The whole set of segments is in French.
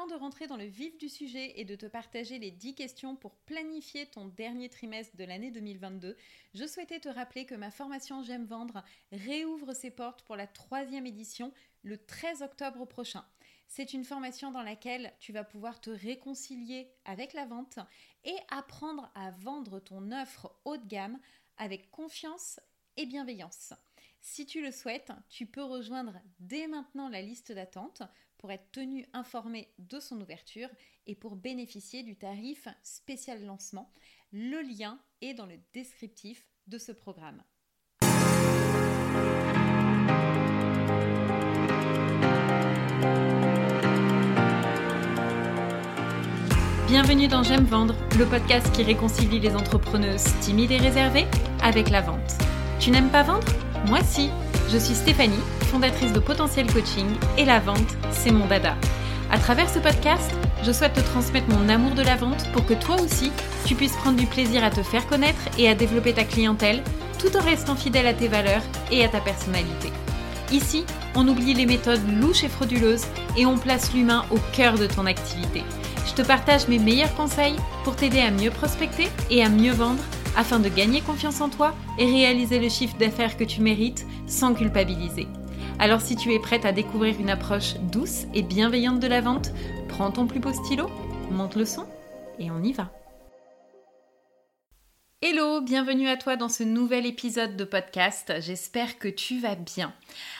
Avant de rentrer dans le vif du sujet et de te partager les 10 questions pour planifier ton dernier trimestre de l'année 2022, je souhaitais te rappeler que ma formation J'aime vendre réouvre ses portes pour la troisième édition le 13 octobre prochain. C'est une formation dans laquelle tu vas pouvoir te réconcilier avec la vente et apprendre à vendre ton offre haut de gamme avec confiance et bienveillance. Si tu le souhaites, tu peux rejoindre dès maintenant la liste d'attente pour être tenu informé de son ouverture et pour bénéficier du tarif spécial lancement. Le lien est dans le descriptif de ce programme. Bienvenue dans J'aime vendre, le podcast qui réconcilie les entrepreneuses timides et réservées avec la vente. Tu n'aimes pas vendre? Moi si. Je suis Stéphanie fondatrice de Potentiel Coaching et la vente, c'est mon dada. À travers ce podcast, je souhaite te transmettre mon amour de la vente pour que toi aussi, tu puisses prendre du plaisir à te faire connaître et à développer ta clientèle tout en restant fidèle à tes valeurs et à ta personnalité. Ici, on oublie les méthodes louches et frauduleuses et on place l'humain au cœur de ton activité. Je te partage mes meilleurs conseils pour t'aider à mieux prospecter et à mieux vendre afin de gagner confiance en toi et réaliser le chiffre d'affaires que tu mérites sans culpabiliser. Alors si tu es prête à découvrir une approche douce et bienveillante de la vente, prends ton plus beau stylo, monte le son et on y va. Hello, bienvenue à toi dans ce nouvel épisode de podcast. J'espère que tu vas bien.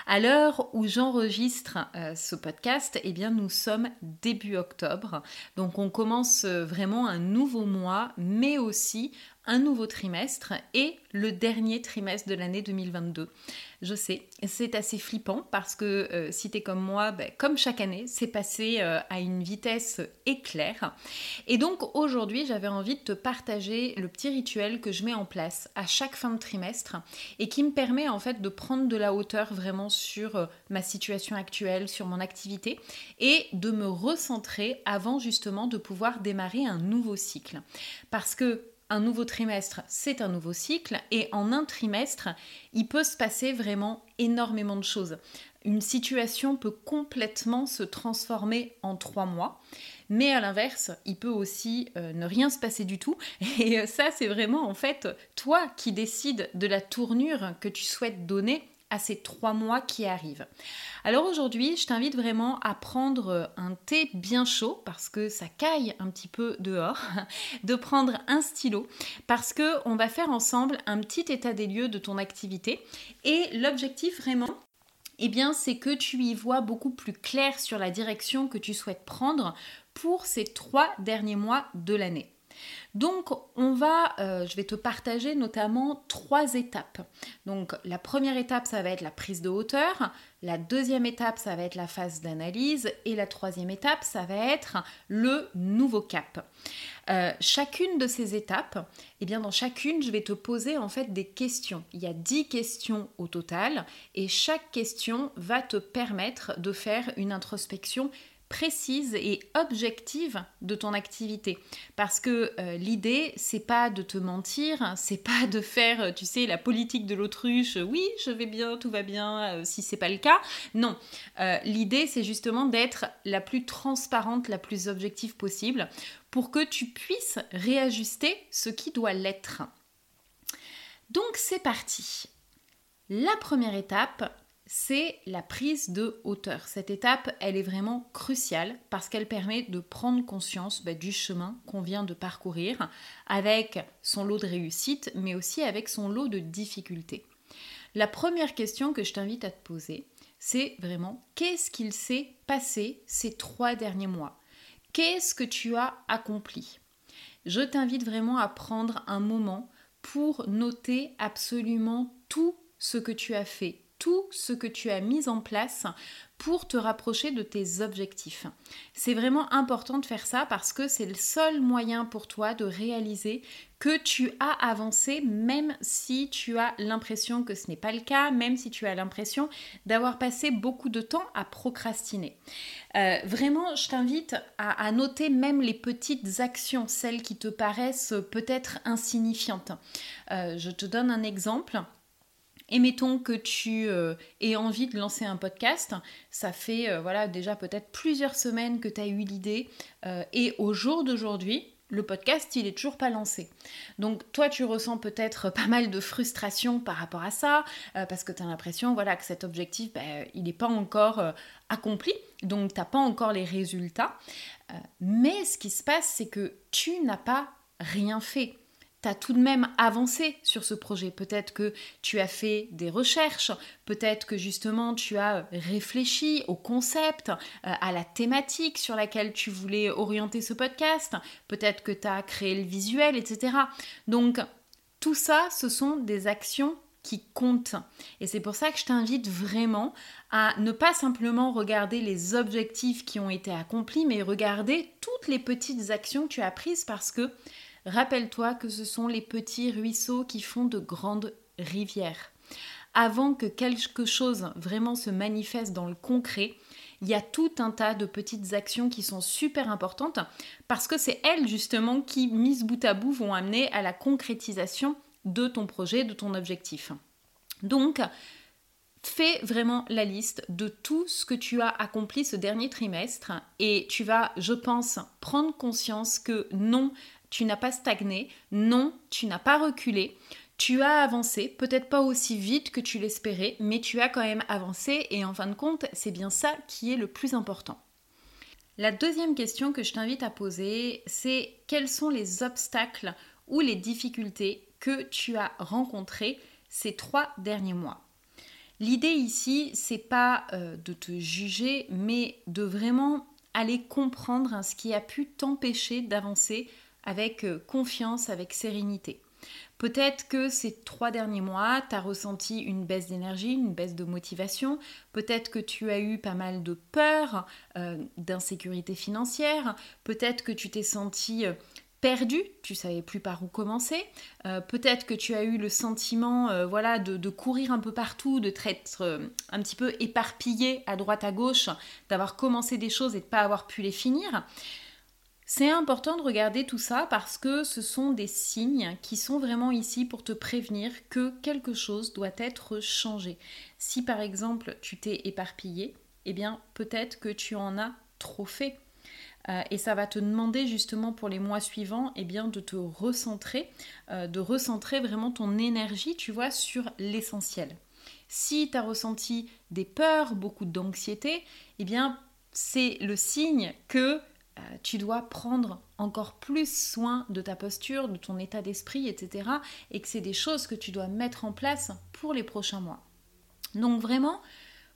À l'heure où j'enregistre euh, ce podcast, eh bien nous sommes début octobre. Donc on commence euh, vraiment un nouveau mois, mais aussi un nouveau trimestre et le dernier trimestre de l'année 2022. Je sais, c'est assez flippant parce que euh, si tu es comme moi, ben, comme chaque année, c'est passé euh, à une vitesse éclair. Et donc aujourd'hui, j'avais envie de te partager le petit rituel que je mets en place à chaque fin de trimestre et qui me permet en fait de prendre de la hauteur vraiment sur euh, ma situation actuelle, sur mon activité et de me recentrer avant justement de pouvoir démarrer un nouveau cycle. Parce que un nouveau trimestre, c'est un nouveau cycle, et en un trimestre, il peut se passer vraiment énormément de choses. Une situation peut complètement se transformer en trois mois, mais à l'inverse, il peut aussi euh, ne rien se passer du tout, et ça, c'est vraiment en fait toi qui décides de la tournure que tu souhaites donner à ces trois mois qui arrivent. Alors aujourd'hui, je t'invite vraiment à prendre un thé bien chaud parce que ça caille un petit peu dehors, de prendre un stylo parce que on va faire ensemble un petit état des lieux de ton activité et l'objectif vraiment eh bien, c'est que tu y vois beaucoup plus clair sur la direction que tu souhaites prendre pour ces trois derniers mois de l'année. Donc, on va, euh, je vais te partager notamment trois étapes. Donc, la première étape, ça va être la prise de hauteur. La deuxième étape, ça va être la phase d'analyse. Et la troisième étape, ça va être le nouveau cap. Euh, chacune de ces étapes, eh bien dans chacune, je vais te poser en fait des questions. Il y a 10 questions au total et chaque question va te permettre de faire une introspection précise et objective de ton activité. Parce que euh, l'idée, c'est pas de te mentir, c'est pas de faire, euh, tu sais, la politique de l'autruche, oui, je vais bien, tout va bien, euh, si c'est pas le cas. Non, l'idée, c'est justement d'être la plus transparente, la plus objective possible pour que tu puisses réajuster ce qui doit l'être. Donc c'est parti. La première étape, c'est la prise de hauteur. Cette étape, elle est vraiment cruciale parce qu'elle permet de prendre conscience bah, du chemin qu'on vient de parcourir avec son lot de réussite, mais aussi avec son lot de difficultés. La première question que je t'invite à te poser, c'est vraiment qu'est-ce qu'il s'est passé ces trois derniers mois? Qu'est-ce que tu as accompli? Je t'invite vraiment à prendre un moment pour noter absolument tout ce que tu as fait, tout ce que tu as mis en place pour te rapprocher de tes objectifs. C'est vraiment important de faire ça parce que c'est le seul moyen pour toi de réaliser que tu as avancé même si tu as l'impression que ce n'est pas le cas, même si tu as l'impression d'avoir passé beaucoup de temps à procrastiner. Euh, vraiment, je t'invite à, noter même les petites actions, celles qui te paraissent peut-être insignifiantes. Euh, je te donne un exemple. Et mettons que tu euh, aies envie de lancer un podcast, ça fait euh, voilà déjà peut-être plusieurs semaines que tu as eu l'idée euh, et au jour d'aujourd'hui, le podcast, il est toujours pas lancé. Donc toi, tu ressens peut-être pas mal de frustration par rapport à ça, parce que tu as l'impression voilà, que cet objectif, ben, il n'est pas encore accompli, donc tu n'as pas encore les résultats. mais ce qui se passe, c'est que tu n'as pas rien fait tu as tout de même avancé sur ce projet. Peut-être que tu as fait des recherches, peut-être que justement tu as réfléchi au concept, euh, à la thématique sur laquelle tu voulais orienter ce podcast, peut-être que tu as créé le visuel, etc. Donc tout ça, ce sont des actions qui comptent. Et c'est pour ça que je t'invite vraiment à ne pas simplement regarder les objectifs qui ont été accomplis, mais regarder toutes les petites actions que tu as prises parce que Rappelle-toi que ce sont les petits ruisseaux qui font de grandes rivières. Avant que quelque chose vraiment se manifeste dans le concret, il y a tout un tas de petites actions qui sont super importantes parce que c'est elles justement qui, mises bout à bout, vont amener à la concrétisation de ton projet, de ton objectif. Donc, fais vraiment la liste de tout ce que tu as accompli ce dernier trimestre et tu vas, je pense, prendre conscience que non, tu n'as pas stagné, non, tu n'as pas reculé, tu as avancé, peut-être pas aussi vite que tu l'espérais, mais tu as quand même avancé et en fin de compte, c'est bien ça qui est le plus important. La deuxième question que je t'invite à poser, c'est quels sont les obstacles ou les difficultés que tu as rencontrés ces trois derniers mois? L'idée ici, c'est pas euh, de te juger, mais de vraiment aller comprendre ce qui a pu t'empêcher d'avancer avec euh, confiance, avec sérénité. Peut-être que ces trois derniers mois, tu as ressenti une baisse d'énergie, une baisse de motivation. Peut-être que tu as eu pas mal de peur, euh, d'insécurité financière. Peut-être que tu t'es senti perdu, tu savais plus par où commencer. Peut-être que tu as eu le sentiment voilà, de, courir un peu partout, de t'être un petit peu éparpillé à droite à gauche, d'avoir commencé des choses et de ne pas avoir pu les finir. C'est important de regarder tout ça parce que ce sont des signes qui sont vraiment ici pour te prévenir que quelque chose doit être changé. Si par exemple tu t'es éparpillé, eh bien peut-être que tu en as trop fait. Euh, et ça va te demander justement pour les mois suivants eh bien, de te recentrer, euh, de recentrer vraiment ton énergie, tu vois, sur l'essentiel. Si tu as ressenti des peurs, beaucoup d'anxiété, eh bien c'est le signe que euh, tu dois prendre encore plus soin de ta posture, de ton état d'esprit, etc. Et que c'est des choses que tu dois mettre en place pour les prochains mois. Donc vraiment,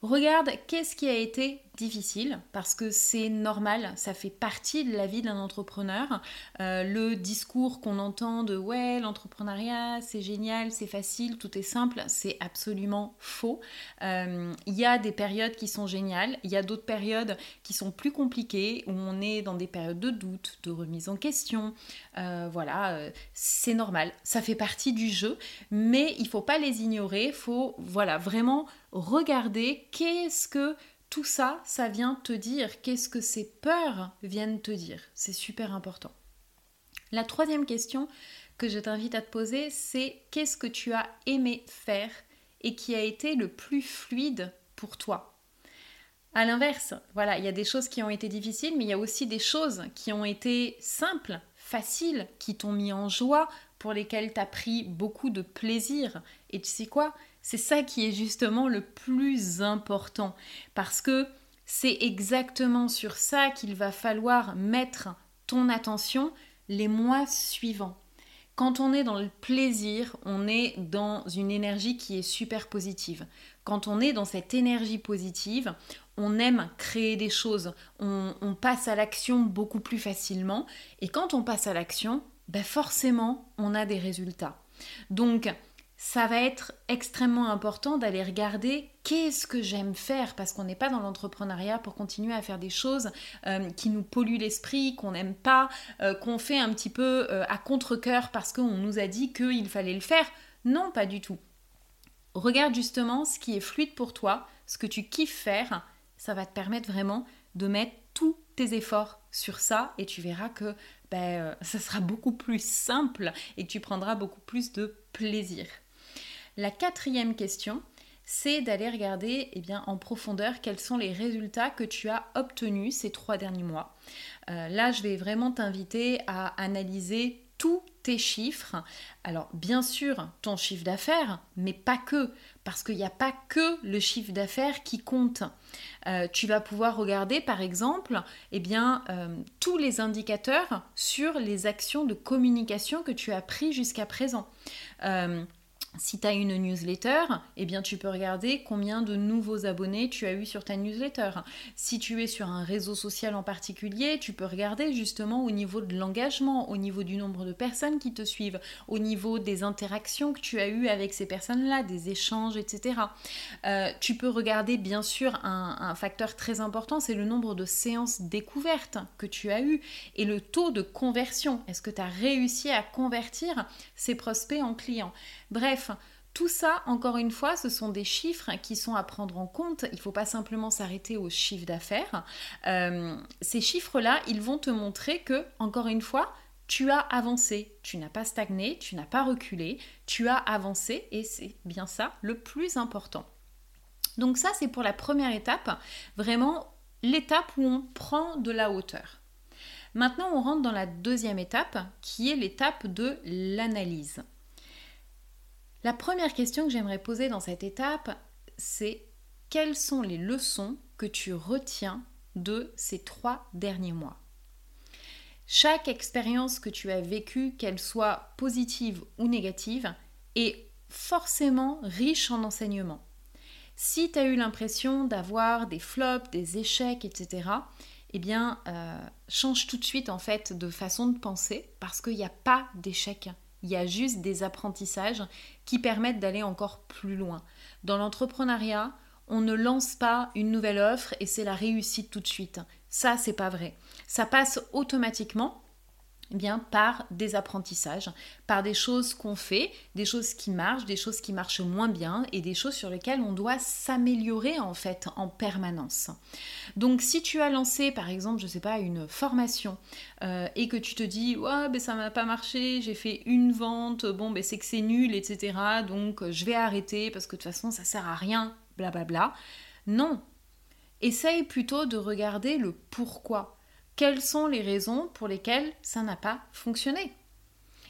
regarde qu'est-ce qui a été difficile? Parce que c'est normal, ça fait partie de la vie d'un entrepreneur. Euh, le discours qu'on entend de ouais, l'entrepreneuriat c'est génial, c'est facile, tout est simple, c'est absolument faux. Euh, il y a des périodes qui sont géniales, il y a d'autres périodes qui sont plus compliquées où on est dans des périodes de doute, de remise en question. Euh, voilà, c'est normal, ça fait partie du jeu, mais il faut pas les ignorer, il faut voilà vraiment regarder qu'est-ce que tout ça, ça vient te dire qu'est-ce que ces peurs viennent te dire. C'est super important. La troisième question que je t'invite à te poser, c'est qu'est-ce que tu as aimé faire et qui a été le plus fluide pour toi? À l'inverse, voilà, il y a des choses qui ont été difficiles, mais il y a aussi des choses qui ont été simples, faciles, qui t'ont mis en joie, pour lesquelles tu as pris beaucoup de plaisir. Et tu sais quoi? C'est ça qui est justement le plus important parce que c'est exactement sur ça qu'il va falloir mettre ton attention les mois suivants. Quand on est dans le plaisir, on est dans une énergie qui est super positive. Quand on est dans cette énergie positive, on aime créer des choses, on, passe à l'action beaucoup plus facilement. Et quand on passe à l'action, ben forcément, on a des résultats. Donc, ça va être extrêmement important d'aller regarder qu'est-ce que j'aime faire parce qu'on n'est pas dans l'entrepreneuriat pour continuer à faire des choses euh, qui nous polluent l'esprit, qu'on n'aime pas, euh, qu'on fait un petit peu euh, à contre-coeur parce qu'on nous a dit qu'il fallait le faire. Non, pas du tout. Regarde justement ce qui est fluide pour toi, ce que tu kiffes faire, ça va te permettre vraiment de mettre tous tes efforts sur ça et tu verras que ben, ça sera beaucoup plus simple et tu prendras beaucoup plus de plaisir. La quatrième question, c'est d'aller regarder eh bien, en profondeur quels sont les résultats que tu as obtenus ces trois derniers mois. Euh, là, je vais vraiment t'inviter à analyser tous tes chiffres. Alors, bien sûr, ton chiffre d'affaires, mais pas que, parce qu'il n'y a pas que le chiffre d'affaires qui compte. Euh, tu vas pouvoir regarder, par exemple, eh bien, euh, tous les indicateurs sur les actions de communication que tu as pris jusqu'à présent. Si tu as une newsletter, eh bien tu peux regarder combien de nouveaux abonnés tu as eu sur ta newsletter. Si tu es sur un réseau social en particulier, tu peux regarder justement au niveau de l'engagement, au niveau du nombre de personnes qui te suivent, au niveau des interactions que tu as eues avec ces personnes-là, des échanges, etc. Euh, tu peux regarder bien sûr un, un facteur très important, c'est le nombre de séances découvertes que tu as eues et le taux de conversion. Est-ce que tu as réussi à convertir ces prospects en clients? Bref, tout ça, encore une fois, ce sont des chiffres qui sont à prendre en compte. Il ne faut pas simplement s'arrêter au chiffre d'affaires. Euh, ces chiffres-là, ils vont te montrer que, encore une fois, tu as avancé, tu n'as pas stagné, tu n'as pas reculé, tu as avancé et c'est bien ça le plus important. Donc ça, c'est pour la première étape, vraiment l'étape où on prend de la hauteur. Maintenant, on rentre dans la deuxième étape, qui est l'étape de l'analyse. La première question que j'aimerais poser dans cette étape, c'est quelles sont les leçons que tu retiens de ces trois derniers mois? Chaque expérience que tu as vécue, qu'elle soit positive ou négative, est forcément riche en enseignements. Si tu as eu l'impression d'avoir des flops, des échecs, etc., eh bien, euh, change tout de suite en fait de façon de penser parce qu'il n'y a pas d'échec il y a juste des apprentissages qui permettent d'aller encore plus loin. Dans l'entrepreneuriat, on ne lance pas une nouvelle offre et c'est la réussite tout de suite. Ça, c'est pas vrai. Ça passe automatiquement eh par des apprentissages, par des choses qu'on fait, des choses qui marchent, des choses qui marchent moins bien et des choses sur lesquelles on doit s'améliorer en fait en permanence. Donc si tu as lancé par exemple, je sais pas, une formation euh, et que tu te dis ouais ben ça m'a pas marché, j'ai fait une vente, bon ben c'est que c'est nul, etc. Donc je vais arrêter parce que de toute façon ça sert à rien, blablabla. Bla bla. Non, essaye plutôt de regarder le pourquoi quelles sont les raisons pour lesquelles ça n'a pas fonctionné.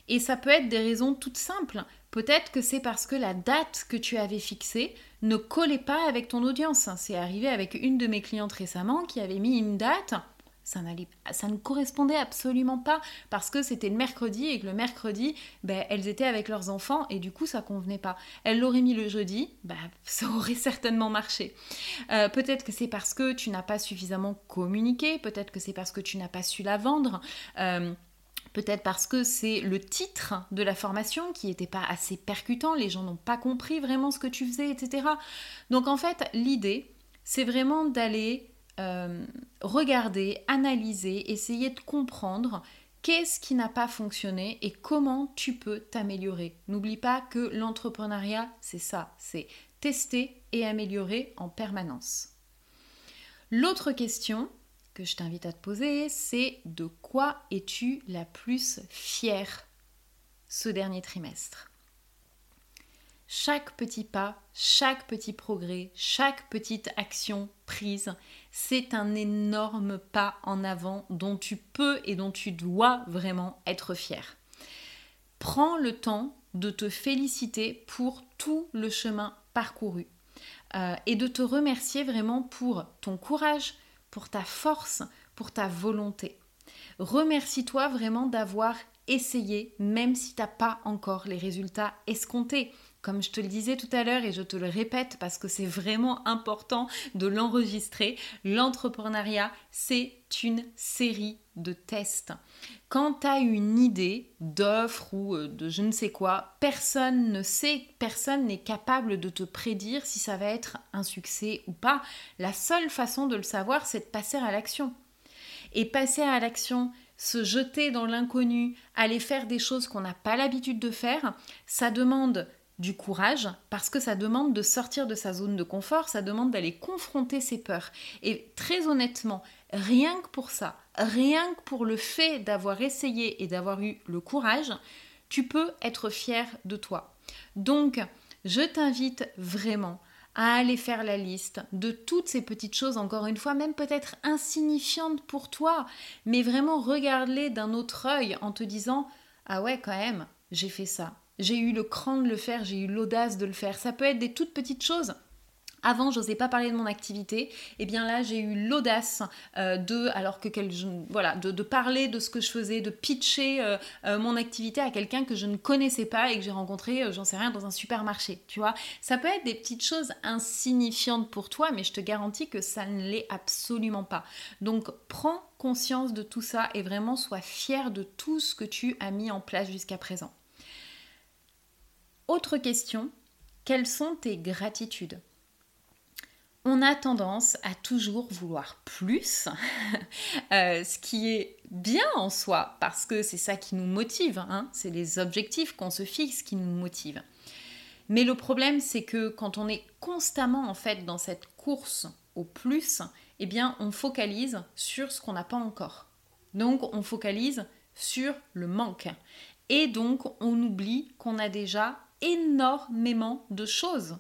Et ça peut être des raisons toutes simples. Peut-être que c'est parce que la date que tu avais fixée ne collait pas avec ton audience. C'est arrivé avec une de mes clientes récemment qui avait mis une date ça, ne correspondait absolument pas parce que c'était le mercredi et que le mercredi, ben, elles étaient avec leurs enfants et du coup ça convenait pas. Elles l'auraient mis le jeudi, ben, ça aurait certainement marché. Euh, peut-être que c'est parce que tu n'as pas suffisamment communiqué, peut-être que c'est parce que tu n'as pas su la vendre. Euh, peut-être parce que c'est le titre de la formation qui n'était pas assez percutant, les gens n'ont pas compris vraiment ce que tu faisais, etc. Donc en fait, l'idée, c'est vraiment d'aller euh, regarder, analyser, essayer de comprendre qu'est-ce qui n'a pas fonctionné et comment tu peux t'améliorer. N'oublie pas que l'entrepreneuriat, c'est ça, c'est tester et améliorer en permanence. L'autre question que je t'invite à te poser, c'est de quoi es-tu la plus fière ce dernier trimestre? Chaque petit pas, chaque petit progrès, chaque petite action prise, c'est un énorme pas en avant dont tu peux et dont tu dois vraiment être fier. Prends le temps de te féliciter pour tout le chemin parcouru euh, et de te remercier vraiment pour ton courage, pour ta force, pour ta volonté. Remercie-toi vraiment d'avoir essayé, même si tu n'as pas encore les résultats escomptés. Comme je te le disais tout à l'heure et je te le répète parce que c'est vraiment important de l'enregistrer, l'entrepreneuriat, c'est une série de tests. Quand tu as une idée d'offre ou euh, de je ne sais quoi, personne ne sait, personne n'est capable de te prédire si ça va être un succès ou pas. La seule façon de le savoir, c'est de passer à l'action. Et passer à l'action, se jeter dans l'inconnu, aller faire des choses qu'on n'a pas l'habitude de faire, ça demande du courage parce que ça demande de sortir de sa zone de confort, ça demande d'aller confronter ses peurs. Et très honnêtement, rien que pour ça, rien que pour le fait d'avoir essayé et d'avoir eu le courage, tu peux être fier de toi. Donc, Je t'invite vraiment à aller faire la liste de toutes ces petites choses, encore une fois, même peut-être insignifiantes pour toi, mais vraiment regarde-les d'un autre œil en te disant Ah ouais, quand même, j'ai fait ça. J'ai eu le cran de le faire, j'ai eu l'audace de le faire. Ça peut être des toutes petites choses. Avant, j'osais pas parler de mon activité. Et eh bien là, j'ai eu l'audace euh, de, alors que de, parler de ce que je faisais, de pitcher euh, euh, mon activité à quelqu'un que je ne connaissais pas et que j'ai rencontré, j'en sais rien, dans un supermarché. Tu vois, ça peut être des petites choses insignifiantes pour toi, mais je te garantis que ça ne l'est absolument pas. Donc, prends conscience de tout ça et vraiment sois fier de tout ce que tu as mis en place jusqu'à présent. Autre question, quelles sont tes gratitudes? On a tendance à toujours vouloir plus, euh, ce qui est bien en soi, parce que c'est ça qui nous motive, hein. c'est les objectifs qu'on se fixe qui nous motivent. Mais le problème, c'est que quand on est constamment en fait dans cette course au plus, eh bien, on focalise sur ce qu'on n'a pas encore. Donc, on focalise sur le manque. Et donc, on oublie qu'on a déjà énormément de choses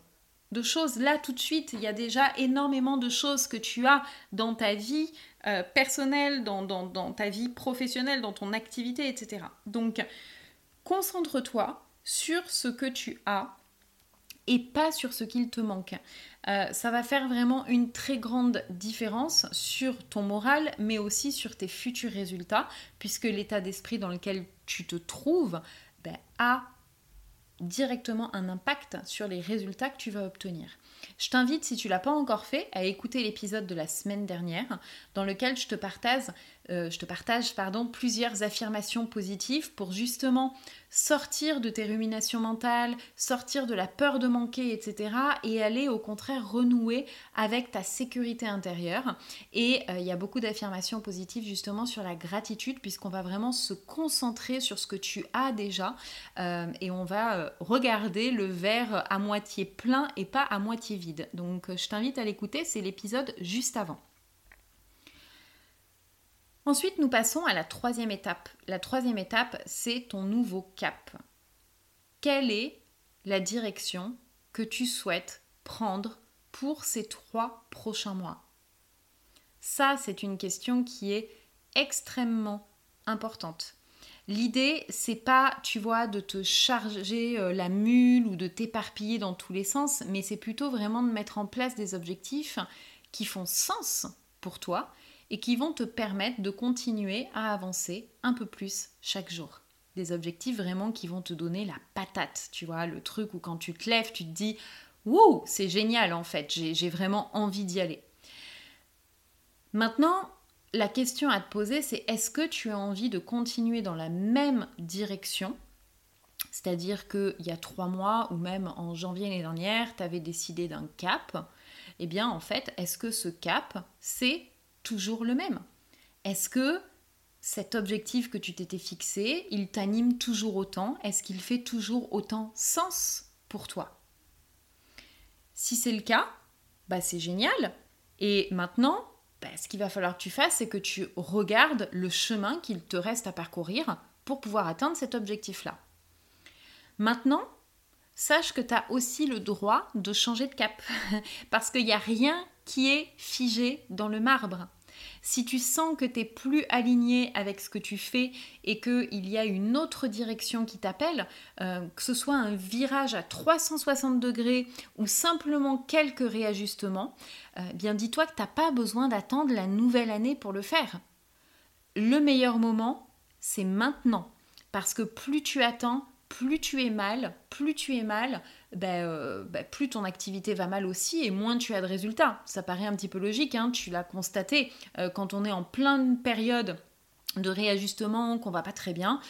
de choses là tout de suite. Il y a déjà énormément de choses que tu as dans ta vie euh, personnelle, dans, ta vie professionnelle, dans ton activité, etc. Donc, concentre-toi sur ce que tu as et pas sur ce qu'il te manque. Euh, ça va faire vraiment une très grande différence sur ton moral, mais aussi sur tes futurs résultats, puisque l'état d'esprit dans lequel tu te trouves ben, a directement un impact sur les résultats que tu vas obtenir. Je t'invite, si tu l'as pas encore fait, à écouter l'épisode de la semaine dernière dans lequel je te partage, euh, je te partage pardon, plusieurs affirmations positives pour justement sortir de tes ruminations mentales, sortir de la peur de manquer, etc. et aller au contraire renouer avec ta sécurité intérieure. Et euh, il y a beaucoup d'affirmations positives justement sur la gratitude puisqu'on va vraiment se concentrer sur ce que tu as déjà euh, et on va regarder le verre à moitié plein et pas à moitié vide. Donc je t'invite à l'écouter, c'est l'épisode juste avant. Ensuite, nous passons à la troisième étape. La troisième étape, c'est ton nouveau cap. Quelle est la direction que tu souhaites prendre pour ces trois prochains mois? Ça, c'est une question qui est extrêmement importante. L'idée, c'est pas, tu vois, de te charger euh, la mule ou de t'éparpiller dans tous les sens, mais c'est plutôt vraiment de mettre en place des objectifs qui font sens pour toi et qui vont te permettre de continuer à avancer un peu plus chaque jour. Des objectifs vraiment qui vont te donner la patate, tu vois, le truc où quand tu te lèves, tu te dis Wow, c'est génial en fait, j'ai vraiment envie d'y aller. Maintenant, la question à te poser, c'est est-ce que tu as envie de continuer dans la même direction? C'est-à-dire qu'il y a trois mois ou même en janvier l'année dernière, tu avais décidé d'un cap. Eh bien, en fait, est-ce que ce cap, c'est toujours le même Est-ce que cet objectif que tu t'étais fixé, il t'anime toujours autant? Est-ce qu'il fait toujours autant sens pour toi? Si c'est le cas, bah c'est génial. Et maintenant, bah, ce qu'il va falloir que tu fasses, c'est que tu regardes le chemin qu'il te reste à parcourir pour pouvoir atteindre cet objectif-là. Maintenant, sache que tu as aussi le droit de changer de cap, parce qu'il n'y a rien qui est figé dans le marbre. Si tu sens que tu es plus aligné avec ce que tu fais et qu'il y a une autre direction qui t'appelle, euh, que ce soit un virage à 360 degrés ou simplement quelques réajustements, euh, bien dis-toi que tu n'as pas besoin d'attendre la nouvelle année pour le faire. Le meilleur moment, c'est maintenant. Parce que plus tu attends, plus tu es mal, plus tu es mal, ben, euh, ben, plus ton activité va mal aussi et moins tu as de résultats. Ça paraît un petit peu logique, hein, tu l'as constaté, euh, quand on est en pleine période de réajustement, qu'on va pas très bien,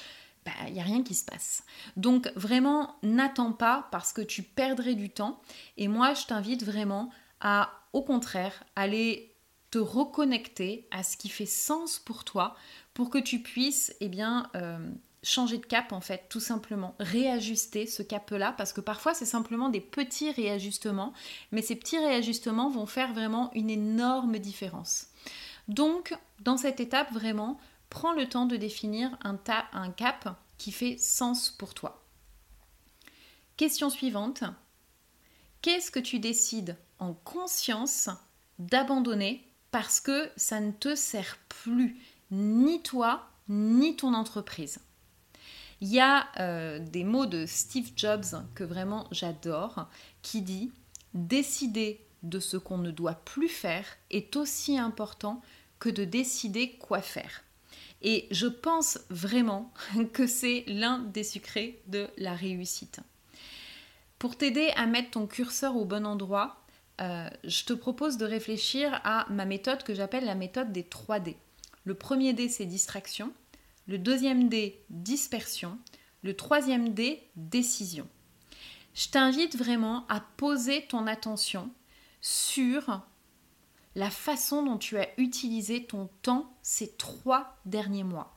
il ben, n'y a rien qui se passe. Donc vraiment, n'attends pas parce que tu perdrais du temps. Et moi, je t'invite vraiment à, au contraire, aller te reconnecter à ce qui fait sens pour toi pour que tu puisses eh bien, euh, changer de cap en fait, tout simplement, réajuster ce cap-là, parce que parfois c'est simplement des petits réajustements, mais ces petits réajustements vont faire vraiment une énorme différence. Donc, dans cette étape, vraiment, prends le temps de définir un, un cap qui fait sens pour toi. Question suivante, Qu'est-ce que tu décides en conscience d'abandonner parce que ça ne te sert plus, ni toi, ni ton entreprise? Il y a euh, des mots de Steve Jobs que vraiment j'adore, qui dit Décider de ce qu'on ne doit plus faire est aussi important que de décider quoi faire. Et je pense vraiment que c'est l'un des secrets de la réussite. Pour t'aider à mettre ton curseur au bon endroit, euh, je te propose de réfléchir à ma méthode que j'appelle la méthode des 3 D. Le premier D, c'est distraction. Le deuxième D, dispersion. Le troisième D, décision. Je t'invite vraiment à poser ton attention sur la façon dont tu as utilisé ton temps ces trois derniers mois.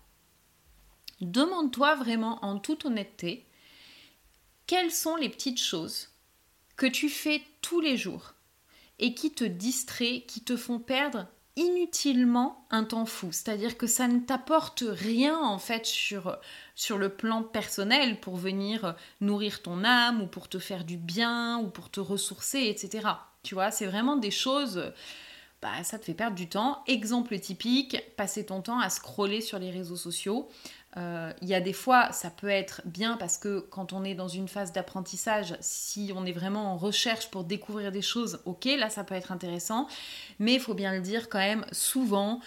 Demande-toi vraiment en toute honnêteté quelles sont les petites choses que tu fais tous les jours et qui te distraient, qui te font perdre inutilement un temps fou. C'est-à-dire que ça ne t'apporte rien en fait sur, le plan personnel pour venir nourrir ton âme ou pour te faire du bien ou pour te ressourcer, etc. Tu vois, c'est vraiment des choses... Bah, ça te fait perdre du temps. Exemple typique, passer ton temps à scroller sur les réseaux sociaux. Euh, il y a des fois, ça peut être bien parce que quand on est dans une phase d'apprentissage, si on est vraiment en recherche pour découvrir des choses, ok, là ça peut être intéressant. Mais il faut bien le dire quand même, souvent,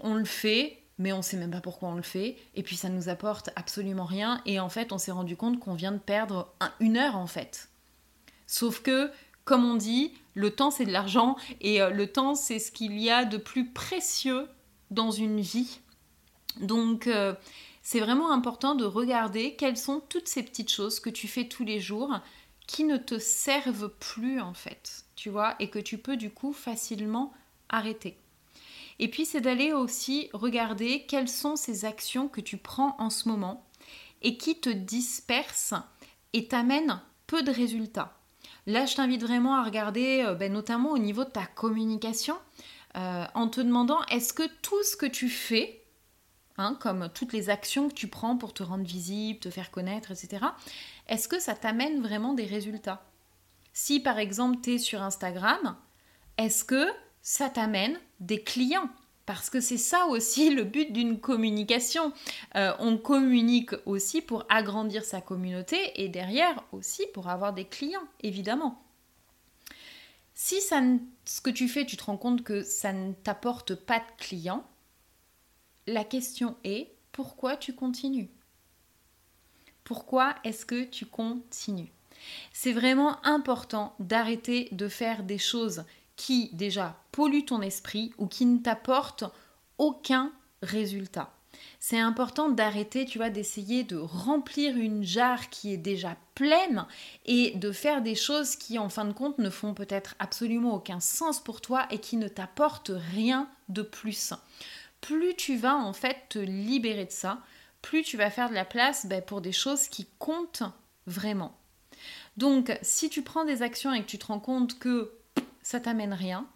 on le fait, mais on ne sait même pas pourquoi on le fait. Et puis ça nous apporte absolument rien. Et en fait, on s'est rendu compte qu'on vient de perdre une heure en fait. Sauf que, comme on dit, le temps c'est de l'argent et euh, le temps c'est ce qu'il y a de plus précieux dans une vie. Donc euh, c'est vraiment important de regarder quelles sont toutes ces petites choses que tu fais tous les jours qui ne te servent plus en fait, tu vois, et que tu peux du coup facilement arrêter. Et puis c'est d'aller aussi regarder quelles sont ces actions que tu prends en ce moment et qui te dispersent et t'amènent peu de résultats. Là, je t'invite vraiment à regarder, euh, ben, notamment au niveau de ta communication, euh, en te demandant est-ce que tout ce que tu fais, Hein, comme toutes les actions que tu prends pour te rendre visible, te faire connaître, etc. Est-ce que ça t'amène vraiment des résultats? Si par exemple tu es sur Instagram, est-ce que ça t'amène des clients? Parce que c'est ça aussi le but d'une communication. Euh, on communique aussi pour agrandir sa communauté et derrière aussi pour avoir des clients, évidemment. Si ce que tu fais, tu te rends compte que ça ne t'apporte pas de clients, la question est pourquoi tu continues? Pourquoi est-ce que tu continues? C'est vraiment important d'arrêter de faire des choses qui déjà polluent ton esprit ou qui ne t'apportent aucun résultat. C'est important d'arrêter, tu vois, d'essayer de remplir une jarre qui est déjà pleine et de faire des choses qui, en fin de compte, ne font peut-être absolument aucun sens pour toi et qui ne t'apportent rien de plus plus tu vas en fait te libérer de ça, plus tu vas faire de la place ben, pour des choses qui comptent vraiment. Donc, si tu prends des actions et que tu te rends compte que ça t'amène rien,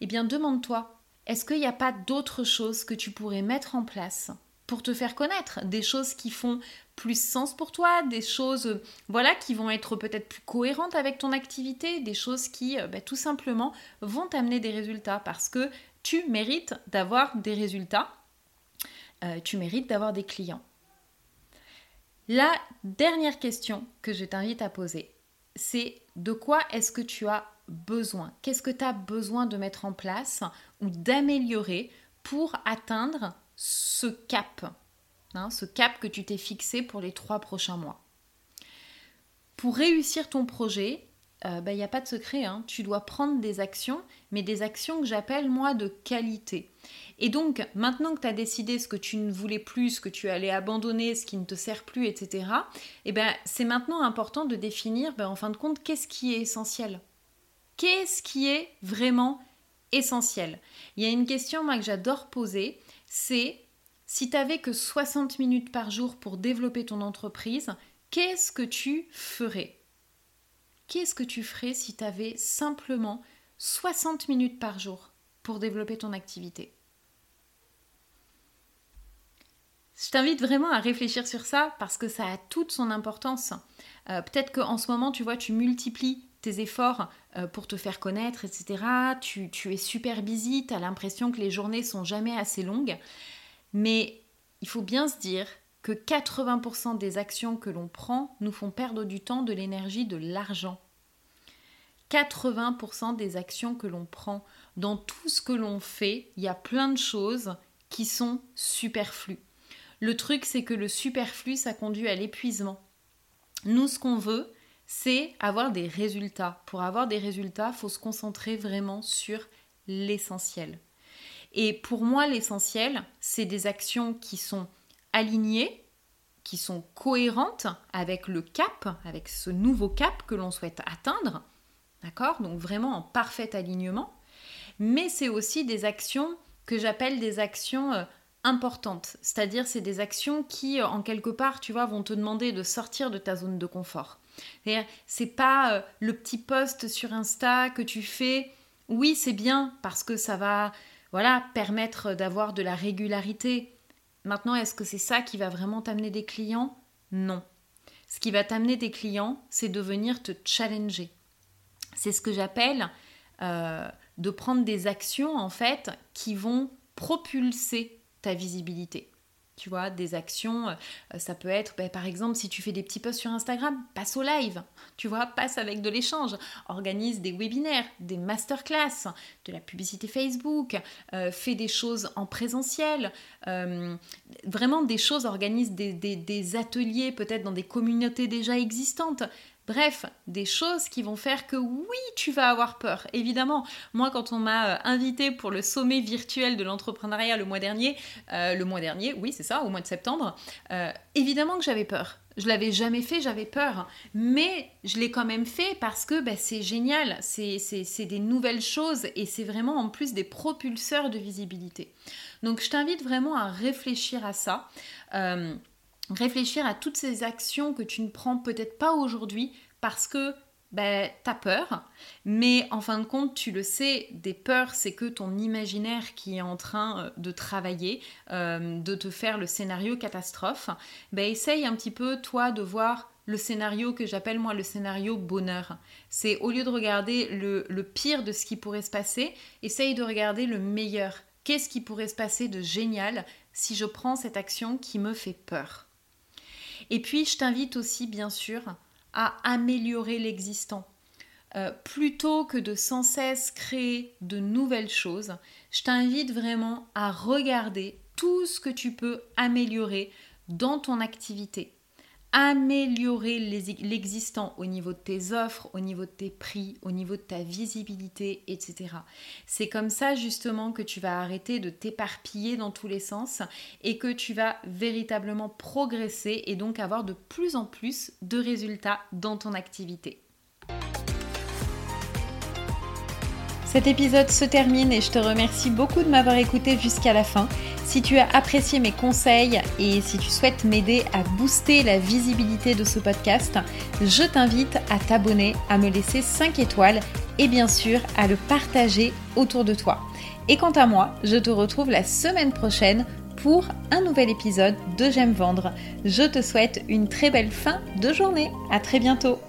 eh bien demande-toi, est-ce qu'il n'y a pas d'autres choses que tu pourrais mettre en place pour te faire connaître, des choses qui font plus sens pour toi, des choses voilà qui vont être peut-être plus cohérentes avec ton activité, des choses qui ben, tout simplement vont t'amener des résultats parce que tu mérites d'avoir des résultats, euh, tu mérites d'avoir des clients. La dernière question que je t'invite à poser, c'est de quoi est-ce que tu as besoin? Qu'est-ce que tu as besoin de mettre en place ou d'améliorer pour atteindre ce cap hein, Ce cap que tu t'es fixé pour les trois prochains mois? Pour réussir ton projet, il euh, n'y bah, a pas de secret, hein. tu dois prendre des actions, mais des actions que j'appelle moi de qualité. Et donc, maintenant que tu as décidé ce que tu ne voulais plus, ce que tu allais abandonner, ce qui ne te sert plus, etc., eh ben, c'est maintenant important de définir, ben, en fin de compte, qu'est-ce qui est essentiel Qu'est-ce qui est vraiment essentiel? Il y a une question moi, que j'adore poser, c'est si tu n'avais que 60 minutes par jour pour développer ton entreprise, qu'est-ce que tu ferais? Qu'est-ce que tu ferais si tu avais simplement 60 minutes par jour pour développer ton activité? Je t'invite vraiment à réfléchir sur ça parce que ça a toute son importance. Euh, peut-être qu'en ce moment, tu vois, tu multiplies tes efforts euh, pour te faire connaître, etc. Tu, es super busy, tu as l'impression que les journées sont jamais assez longues. Mais il faut bien se dire que 80% des actions que l'on prend nous font perdre du temps, de l'énergie, de l'argent. 80% des actions que l'on prend, dans tout ce que l'on fait, il y a plein de choses qui sont superflues. Le truc, c'est que le superflu, ça conduit à l'épuisement. Nous, ce qu'on veut, c'est avoir des résultats. Pour avoir des résultats, il faut se concentrer vraiment sur l'essentiel. Et pour moi, l'essentiel, c'est des actions qui sont alignées, qui sont cohérentes avec le cap, avec ce nouveau cap que l'on souhaite atteindre. D'accord? Donc vraiment en parfait alignement. Mais c'est aussi des actions que j'appelle des actions euh, importantes. C'est-à-dire, c'est des actions qui, en quelque part, tu vois, vont te demander de sortir de ta zone de confort. C'est pas euh, le petit post sur Insta que tu fais. Oui, c'est bien parce que ça va, voilà, permettre d'avoir de la régularité. Maintenant, est-ce que c'est ça qui va vraiment t'amener des clients? Non. Ce qui va t'amener des clients, c'est de venir te challenger. C'est ce que j'appelle euh, de prendre des actions en fait qui vont propulser ta visibilité. Tu vois, des actions, euh, ça peut être, ben, par exemple, si tu fais des petits posts sur Instagram, passe au live, tu vois, passe avec de l'échange, organise des webinaires, des masterclass, de la publicité Facebook, euh, fais des choses en présentiel, euh, vraiment des choses, organise des, des ateliers peut-être dans des communautés déjà existantes. Bref, des choses qui vont faire que oui, tu vas avoir peur. Évidemment, moi quand on m'a euh, invité pour le sommet virtuel de l'entrepreneuriat le mois dernier, euh, le mois dernier, oui c'est ça, au mois de septembre, euh, évidemment que j'avais peur. Je l'avais jamais fait, j'avais peur. Mais je l'ai quand même fait parce que bah, c'est génial, c'est des nouvelles choses et c'est vraiment en plus des propulseurs de visibilité. Donc je t'invite vraiment à réfléchir à ça réfléchir à toutes ces actions que tu ne prends peut-être pas aujourd'hui parce que ben, tu as peur, mais en fin de compte, tu le sais, des peurs, c'est que ton imaginaire qui est en train euh, de travailler, euh, de te faire le scénario catastrophe, ben, essaye un petit peu, toi, de voir le scénario que j'appelle moi le scénario bonheur. C'est au lieu de regarder le, le pire de ce qui pourrait se passer, essaye de regarder le meilleur. Qu'est-ce qui pourrait se passer de génial si je prends cette action qui me fait peur? Et puis, je t'invite aussi, bien sûr, à améliorer l'existant. Euh, plutôt que de sans cesse créer de nouvelles choses, je t'invite vraiment à regarder tout ce que tu peux améliorer dans ton activité améliorer l'existant au niveau de tes offres, au niveau de tes prix, au niveau de ta visibilité, etc. C'est comme ça justement que tu vas arrêter de t'éparpiller dans tous les sens et que tu vas véritablement progresser et donc avoir de plus en plus de résultats dans ton activité. Cet épisode se termine et je te remercie beaucoup de m'avoir écouté jusqu'à la fin. Si tu as apprécié mes conseils et si tu souhaites m'aider à booster la visibilité de ce podcast, je t'invite à t'abonner, à me laisser 5 étoiles et bien sûr à le partager autour de toi. Et quant à moi, je te retrouve la semaine prochaine pour un nouvel épisode de J'aime vendre. Je te souhaite une très belle fin de journée. À très bientôt.